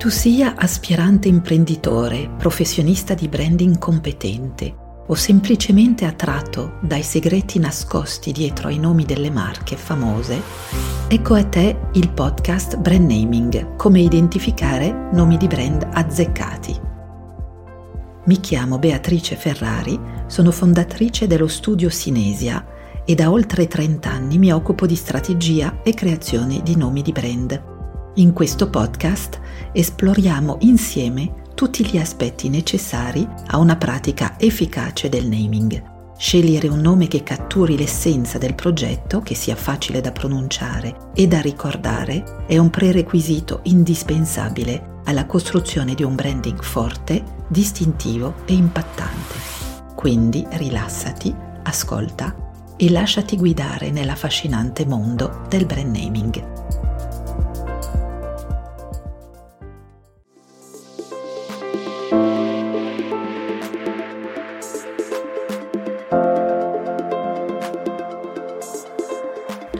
tu sia aspirante imprenditore, professionista di branding competente o semplicemente attratto dai segreti nascosti dietro ai nomi delle marche famose, ecco a te il podcast Brand Naming, come identificare nomi di brand azzeccati. Mi chiamo Beatrice Ferrari, sono fondatrice dello studio Sinesia e da oltre 30 anni mi occupo di strategia e creazione di nomi di brand. In questo podcast esploriamo insieme tutti gli aspetti necessari a una pratica efficace del naming. Scegliere un nome che catturi l'essenza del progetto, che sia facile da pronunciare e da ricordare, è un prerequisito indispensabile alla costruzione di un branding forte, distintivo e impattante. Quindi rilassati, ascolta e lasciati guidare nell'affascinante mondo del brand naming.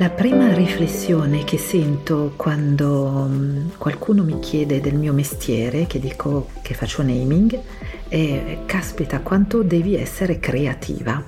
La prima riflessione che sento quando mm, qualcuno mi chiede del mio mestiere, che dico che faccio naming, è caspita quanto devi essere creativa.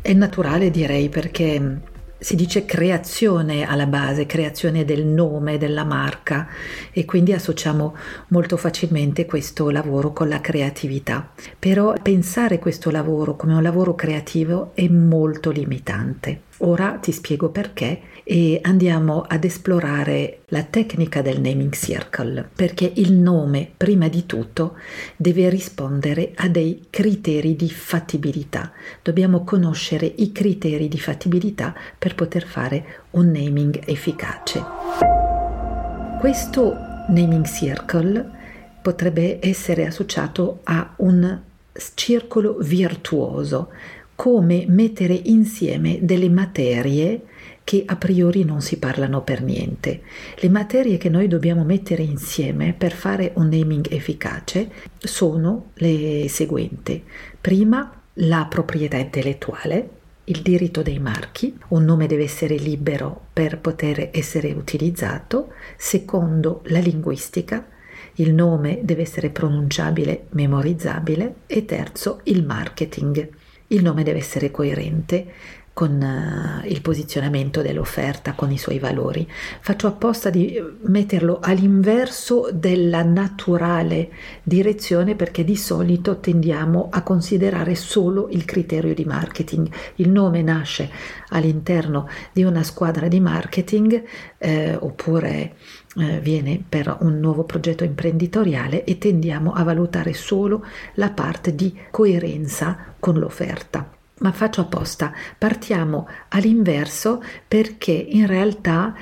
È naturale direi perché mm, si dice creazione alla base, creazione del nome, della marca e quindi associamo molto facilmente questo lavoro con la creatività. Però pensare questo lavoro come un lavoro creativo è molto limitante. Ora ti spiego perché e andiamo ad esplorare la tecnica del naming circle, perché il nome, prima di tutto, deve rispondere a dei criteri di fattibilità. Dobbiamo conoscere i criteri di fattibilità per poter fare un naming efficace. Questo naming circle potrebbe essere associato a un circolo virtuoso, come mettere insieme delle materie che a priori non si parlano per niente. Le materie che noi dobbiamo mettere insieme per fare un naming efficace sono le seguenti. Prima, la proprietà intellettuale, il diritto dei marchi, un nome deve essere libero per poter essere utilizzato. Secondo, la linguistica, il nome deve essere pronunciabile, memorizzabile. E terzo, il marketing. Il nome deve essere coerente con uh, il posizionamento dell'offerta, con i suoi valori. Faccio apposta di metterlo all'inverso della naturale direzione perché di solito tendiamo a considerare solo il criterio di marketing. Il nome nasce all'interno di una squadra di marketing eh, oppure eh, viene per un nuovo progetto imprenditoriale e tendiamo a valutare solo la parte di coerenza con l'offerta ma faccio apposta, partiamo all'inverso perché in realtà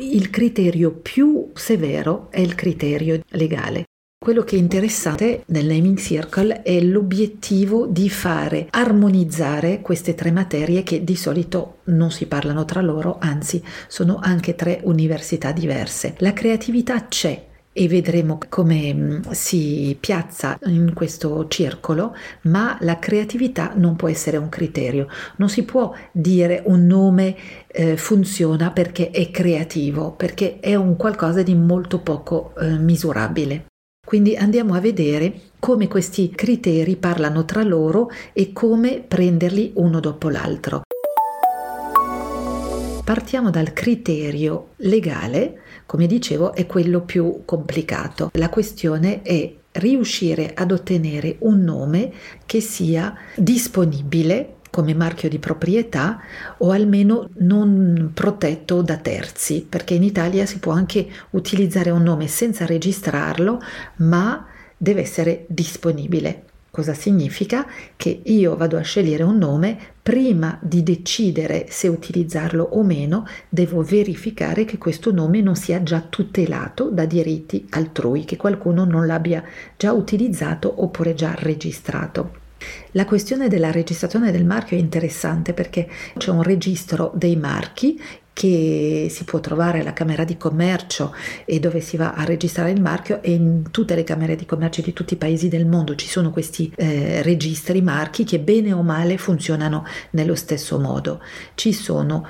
il criterio più severo è il criterio legale. Quello che è interessante nel naming circle è l'obiettivo di fare armonizzare queste tre materie che di solito non si parlano tra loro, anzi sono anche tre università diverse. La creatività c'è, e vedremo come mm, si piazza in questo circolo, ma la creatività non può essere un criterio. Non si può dire un nome eh, funziona perché è creativo, perché è un qualcosa di molto poco eh, misurabile. Quindi andiamo a vedere come questi criteri parlano tra loro e come prenderli uno dopo l'altro. Partiamo dal criterio legale, come dicevo, è quello più complicato. La questione è riuscire ad ottenere un nome che sia disponibile come marchio di proprietà o almeno non protetto da terzi, perché in Italia si può anche utilizzare un nome senza registrarlo, ma deve essere disponibile. Cosa significa? Che io vado a scegliere un nome, prima di decidere se utilizzarlo o meno, devo verificare che questo nome non sia già tutelato da diritti altrui, che qualcuno non l'abbia già utilizzato oppure già registrato. La questione della registrazione del marchio è interessante perché c'è un registro dei marchi che si può trovare alla Camera di Commercio e dove si va a registrare il marchio e in tutte le Camere di Commercio di tutti i paesi del mondo ci sono questi eh, registri marchi che bene o male funzionano nello stesso modo. Ci sono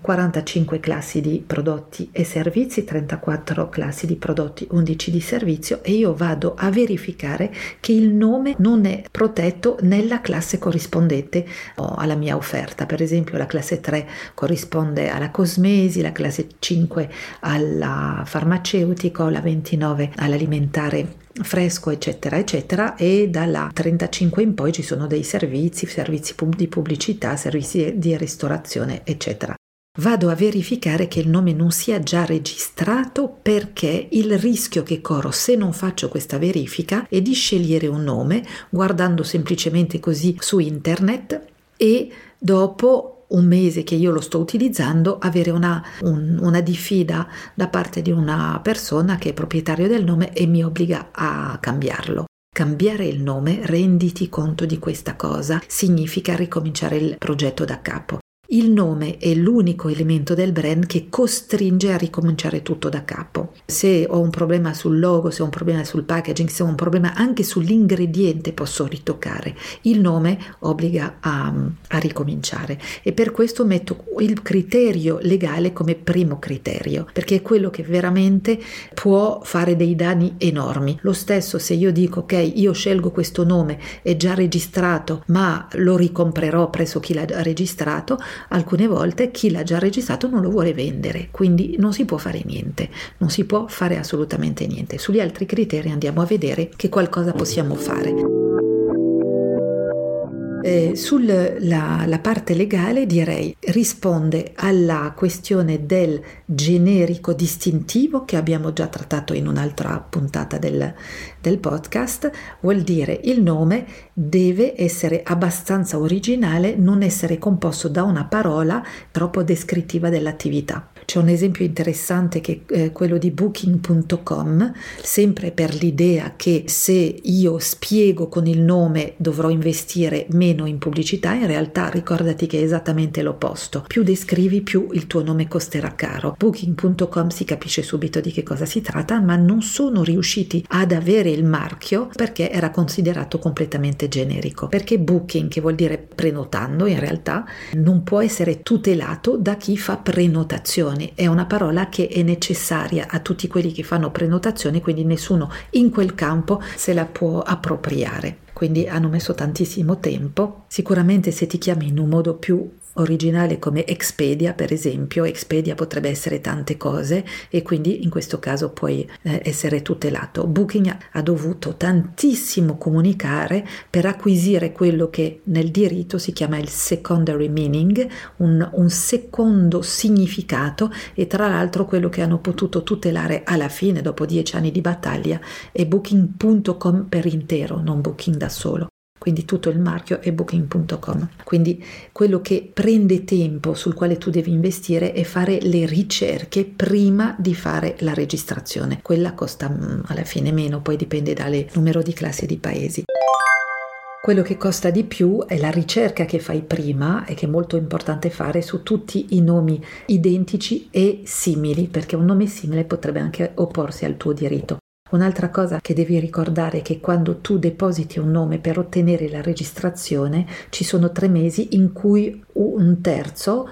45 classi di prodotti e servizi, 34 classi di prodotti, 11 di servizio e io vado a verificare che il nome non è protetto nella classe corrispondente alla mia offerta. Per esempio la classe 3 corrisponde alla cosmesi, la classe 5 alla farmaceutico, la 29 all'alimentare fresco eccetera eccetera e dalla 35 in poi ci sono dei servizi, servizi di pubblicità, servizi di ristorazione eccetera vado a verificare che il nome non sia già registrato perché il rischio che corro se non faccio questa verifica è di scegliere un nome guardando semplicemente così su internet e dopo un mese che io lo sto utilizzando avere una, un, una diffida da parte di una persona che è proprietario del nome e mi obbliga a cambiarlo. Cambiare il nome, renditi conto di questa cosa, significa ricominciare il progetto da capo. Il nome è l'unico elemento del brand che costringe a ricominciare tutto da capo. Se ho un problema sul logo, se ho un problema sul packaging, se ho un problema anche sull'ingrediente posso ritoccare. Il nome obbliga a, a ricominciare e per questo metto il criterio legale come primo criterio perché è quello che veramente può fare dei danni enormi. Lo stesso se io dico ok io scelgo questo nome, è già registrato ma lo ricomprerò presso chi l'ha registrato, alcune volte chi l'ha già registrato non lo vuole vendere, quindi non si può fare niente, non si può fare assolutamente niente. Sugli altri criteri andiamo a vedere che qualcosa possiamo fare. Eh, sulla parte legale direi risponde alla questione del generico distintivo che abbiamo già trattato in un'altra puntata del, del podcast, vuol dire il nome deve essere abbastanza originale, non essere composto da una parola troppo descrittiva dell'attività. C'è un esempio interessante che è eh, quello di booking.com, sempre per l'idea che se io spiego con il nome dovrò investire meno in pubblicità, in realtà ricordati che è esattamente l'opposto. Più descrivi, più il tuo nome costerà caro. Booking.com si capisce subito di che cosa si tratta, ma non sono riusciti ad avere il marchio perché era considerato completamente generico. Perché booking, che vuol dire prenotando in realtà, non può essere tutelato da chi fa prenotazione prenotazioni è una parola che è necessaria a tutti quelli che fanno prenotazioni, quindi nessuno in quel campo se la può appropriare. Quindi hanno messo tantissimo tempo. Sicuramente se ti chiami in un modo più originale come Expedia, per esempio, Expedia potrebbe essere tante cose e quindi in questo caso puoi eh, essere tutelato. Booking ha dovuto tantissimo comunicare per acquisire quello che nel diritto si chiama il secondary meaning, un, un secondo significato e tra l'altro quello che hanno potuto tutelare alla fine, dopo dieci anni di battaglia, è booking.com per intero, non booking da solo quindi tutto il marchio è booking.com. Quindi quello che prende tempo sul quale tu devi investire è fare le ricerche prima di fare la registrazione. Quella costa mm, alla fine meno, poi dipende dal numero di classi e di paesi. Quello che costa di più è la ricerca che fai prima e che è molto importante fare su tutti i nomi identici e simili, perché un nome simile potrebbe anche opporsi al tuo diritto. Un'altra cosa che devi ricordare è che quando tu depositi un nome per ottenere la registrazione ci sono tre mesi in cui un terzo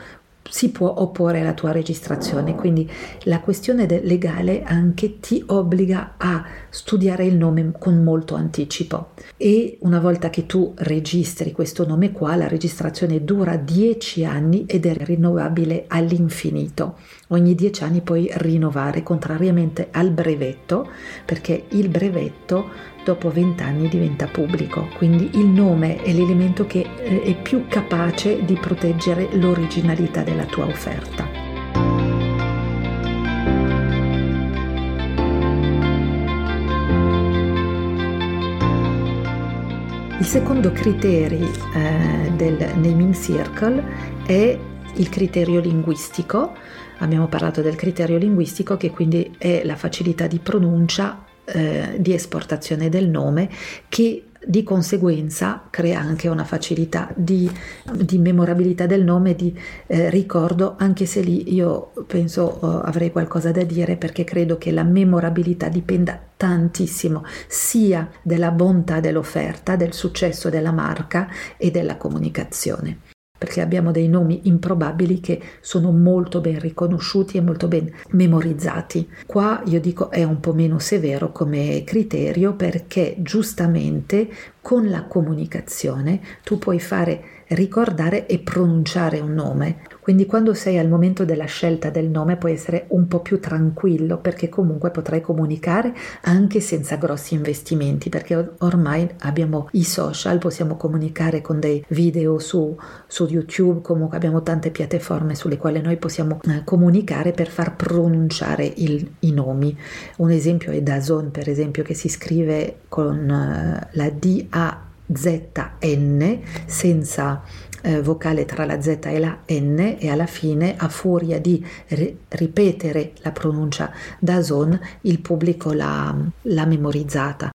si può opporre alla tua registrazione, quindi la questione legale anche ti obbliga a studiare il nome con molto anticipo e una volta che tu registri questo nome qua, la registrazione dura 10 anni ed è rinnovabile all'infinito. Ogni 10 anni puoi rinnovare, contrariamente al brevetto, perché il brevetto dopo 20 anni diventa pubblico, quindi il nome è l'elemento che eh, è più capace di proteggere l'originalità della tua offerta. Il secondo criterio eh, del naming circle è il criterio linguistico. Abbiamo parlato del criterio linguistico che quindi è la facilità di pronuncia eh, di esportazione del nome che di conseguenza crea anche una facilità di, di memorabilità del nome, di eh, ricordo, anche se lì io penso oh, avrei qualcosa da dire perché credo che la memorabilità dipenda tantissimo sia della bontà dell'offerta, del successo della marca e della comunicazione. Perché abbiamo dei nomi improbabili che sono molto ben riconosciuti e molto ben memorizzati. Qua io dico è un po' meno severo come criterio perché giustamente con la comunicazione tu puoi fare ricordare e pronunciare un nome. Quindi quando sei al momento della scelta del nome puoi essere un po' più tranquillo perché comunque potrai comunicare anche senza grossi investimenti perché ormai abbiamo i social, possiamo comunicare con dei video su, su YouTube, comunque abbiamo tante piattaforme sulle quali noi possiamo eh, comunicare per far pronunciare il, i nomi. Un esempio è Dazon per esempio che si scrive con eh, la D-A-Z-N senza eh, vocale tra la Z e la N e alla fine a furia di ri- ripetere la pronuncia da zone il pubblico l'ha, l'ha memorizzata.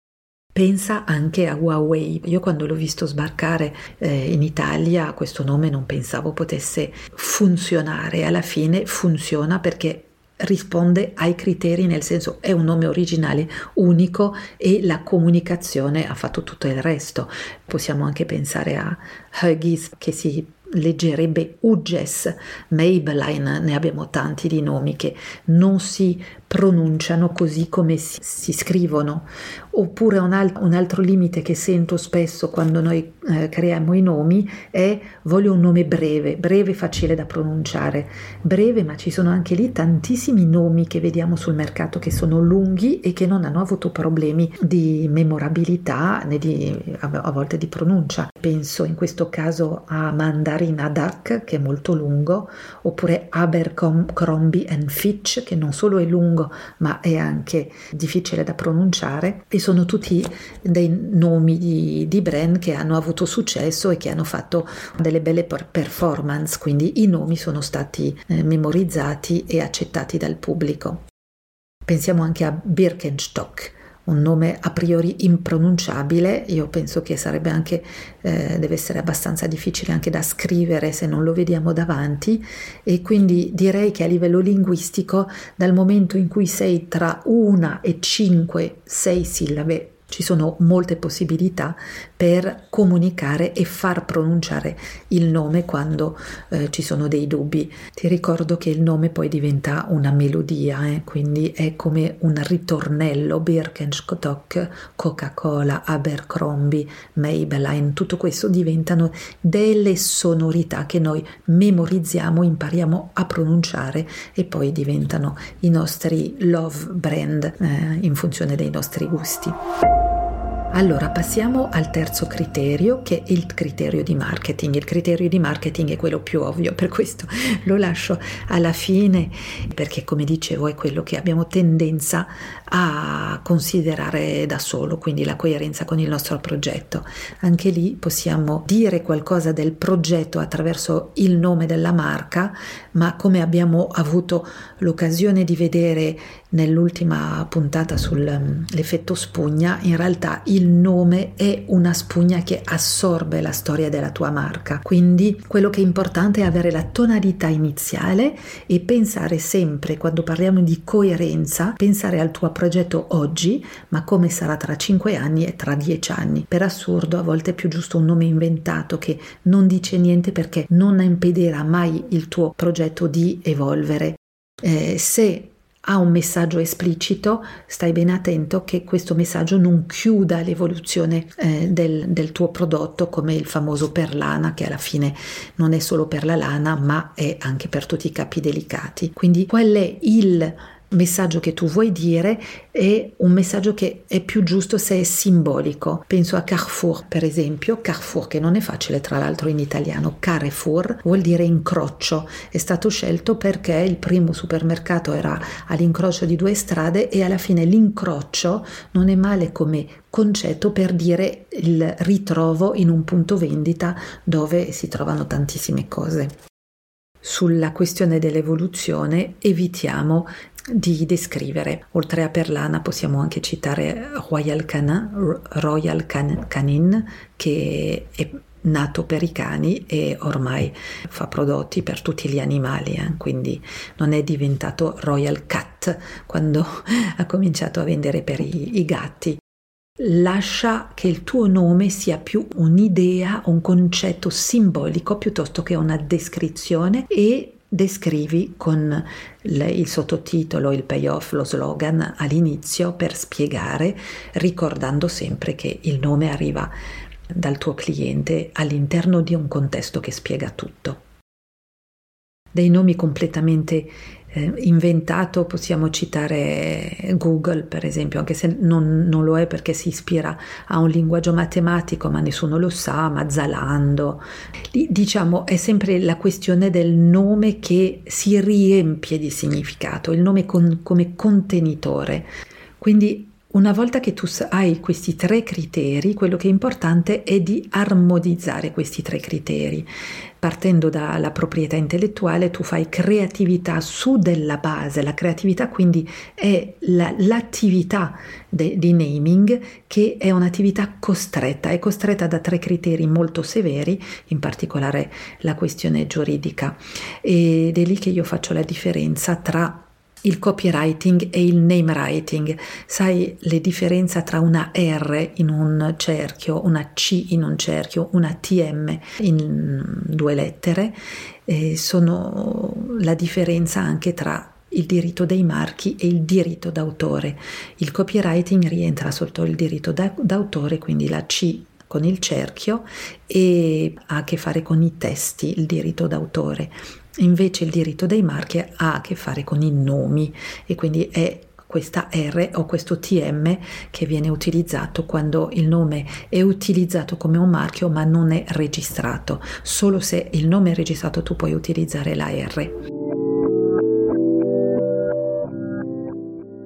Pensa anche a Huawei. Io quando l'ho visto sbarcare eh, in Italia questo nome non pensavo potesse funzionare. Alla fine funziona perché risponde ai criteri, nel senso è un nome originale unico e la comunicazione ha fatto tutto il resto. Possiamo anche pensare a Huggies che si leggerebbe Ugges, Maybelline, ne abbiamo tanti di nomi che non si pronunciano così come si, si scrivono. Oppure un, al- un, altro limite che sento spesso quando noi eh, creiamo i nomi è voglio un nome breve, breve facile da pronunciare. Breve, ma ci sono anche lì tantissimi nomi che vediamo sul mercato che sono lunghi e che non hanno avuto problemi di memorabilità né di, a, volte di pronuncia. Penso in questo caso a Mandarin Adak che è molto lungo, oppure Abercrombie Fitch che non solo è lungo lungo ma è anche difficile da pronunciare e sono tutti dei nomi di, di brand che hanno avuto successo e che hanno fatto delle belle performance, quindi i nomi sono stati eh, memorizzati e accettati dal pubblico. Pensiamo anche a Birkenstock, un nome a priori impronunciabile, io penso che sarebbe anche, eh, deve essere abbastanza difficile anche da scrivere se non lo vediamo davanti. E quindi direi che a livello linguistico dal momento in cui sei tra una e cinque, sei sillabe ci sono molte possibilità per comunicare e far pronunciare il nome quando eh, ci sono dei dubbi. Ti ricordo che il nome poi diventa una melodia, eh? quindi è come un ritornello, Birkenstock, Coca-Cola, Abercrombie, Maybelline, tutto questo diventano delle sonorità che noi memorizziamo, impariamo a pronunciare e poi diventano i nostri love brand eh, in funzione dei nostri gusti. Allora passiamo al terzo criterio che è il criterio di marketing. Il criterio di marketing è quello più ovvio, per questo lo lascio alla fine perché come dicevo è quello che abbiamo tendenza a considerare da solo, quindi la coerenza con il nostro progetto. Anche lì possiamo dire qualcosa del progetto attraverso il nome della marca, ma come abbiamo avuto l'occasione di vedere nell'ultima puntata sull'effetto spugna, in realtà il nome è una spugna che assorbe la storia della tua marca. Quindi quello che è importante è avere la tonalità iniziale e pensare sempre, quando parliamo di coerenza, pensare al tuo progetto oggi, ma come sarà tra 5 anni e tra 10 anni. Per assurdo, a volte è più giusto un nome inventato che non dice niente perché non impedirà mai il tuo progetto di evolvere. Eh, se ha un messaggio esplicito, stai ben attento che questo messaggio non chiuda l'evoluzione eh, del, del, tuo prodotto come il famoso per lana che alla fine non è solo per la lana ma è anche per tutti i capi delicati. Quindi qual è il messaggio che tu vuoi dire è un messaggio che è più giusto se è simbolico. Penso a Carrefour, per esempio, Carrefour che non è facile tra l'altro in italiano, Carrefour vuol dire incrocio, è stato scelto perché il primo supermercato era all'incrocio di due strade e alla fine l'incrocio non è male come concetto per dire il ritrovo in un punto vendita dove si trovano tantissime cose. Sulla questione dell'evoluzione evitiamo di descrivere. Oltre a Perlana possiamo anche citare Royal Canin, Royal Can- Canin che è nato per i cani e ormai fa prodotti per tutti gli animali, eh? quindi non è diventato Royal Cat quando ha cominciato a vendere per i, i gatti. lascia che il tuo nome sia più un'idea, un concetto simbolico piuttosto che una descrizione e descrivi con il sottotitolo, il payoff, lo slogan all'inizio per spiegare, ricordando sempre che il nome arriva dal tuo cliente all'interno di un contesto che spiega tutto. Dei nomi completamente eh, inventato, possiamo citare Google per esempio, anche se non, non, lo è perché si ispira a un linguaggio matematico, ma nessuno lo sa, ma Zalando. Diciamo è sempre la questione del nome che si riempie di significato, il nome con, come contenitore. Quindi una volta che tu hai questi tre criteri, quello che è importante è di armonizzare questi tre criteri. Partendo dalla proprietà intellettuale, tu fai creatività su della base. La creatività quindi è la, l'attività de, di naming che è un'attività costretta, è costretta da tre criteri molto severi, in particolare la questione giuridica. Ed è lì che io faccio la differenza tra il copywriting e il name writing. Sai le differenza tra una R in un cerchio, una C in un cerchio, una TM in due lettere? Eh, sono la differenza anche tra il diritto dei marchi e il diritto d'autore. Il copywriting rientra sotto il diritto d'autore, quindi la C con il cerchio e ha a che fare con i testi, il diritto d'autore. Invece il diritto dei marchi ha a che fare con i nomi e quindi è questa R o questo TM che viene utilizzato quando il nome è utilizzato come un marchio ma non è registrato. Solo se il nome è registrato tu puoi utilizzare la R.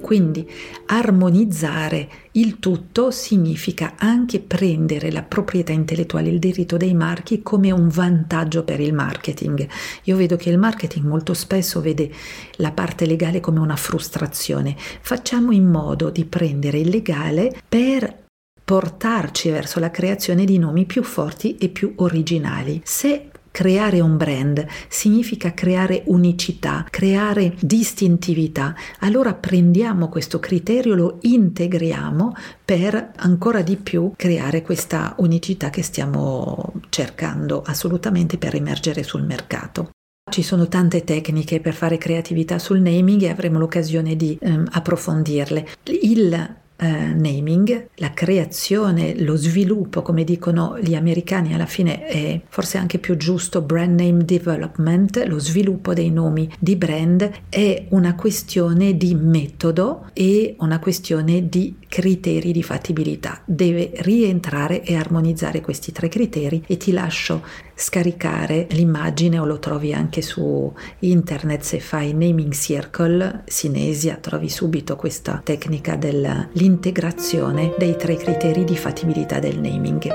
Quindi armonizzare il tutto significa anche prendere la proprietà intellettuale, il diritto dei marchi come un vantaggio per il marketing. Io vedo che il marketing molto spesso vede la parte legale come una frustrazione. Facciamo in modo di prendere il legale per portarci verso la creazione di nomi più forti e più originali. Se Creare un brand significa creare unicità, creare distintività. Allora prendiamo questo criterio, lo integriamo per ancora di più creare questa unicità che stiamo cercando assolutamente per emergere sul mercato. Ci sono tante tecniche per fare creatività sul naming e avremo l'occasione di ehm, approfondirle. Il eh, naming, la creazione, lo sviluppo, come dicono gli americani, alla fine è forse anche più giusto brand name development, lo sviluppo dei nomi di brand è una questione di metodo e una questione di criteri di fattibilità. Deve rientrare e armonizzare questi tre criteri e ti lascio scaricare l'immagine o lo trovi anche su internet se fai naming circle Sinesia trovi subito questa tecnica dell'integrazione dei tre criteri di fattibilità del naming.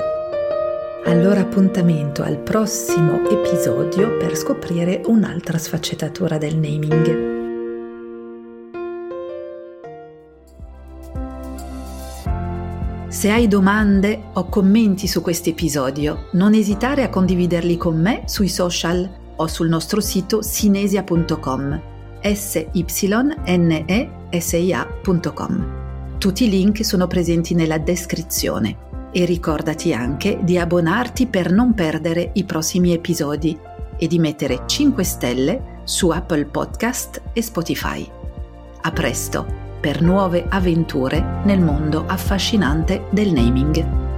Allora appuntamento al prossimo episodio per scoprire un'altra sfaccettatura del naming. Se hai domande o commenti su questo episodio, non esitare a condividerli con me sui social o sul nostro sito sinesia.com s. Tutti i link sono presenti nella descrizione e ricordati anche di abbonarti per non perdere i prossimi episodi e di mettere 5 stelle su Apple Podcast e Spotify. A presto! Per nuove avventure nel mondo affascinante del naming.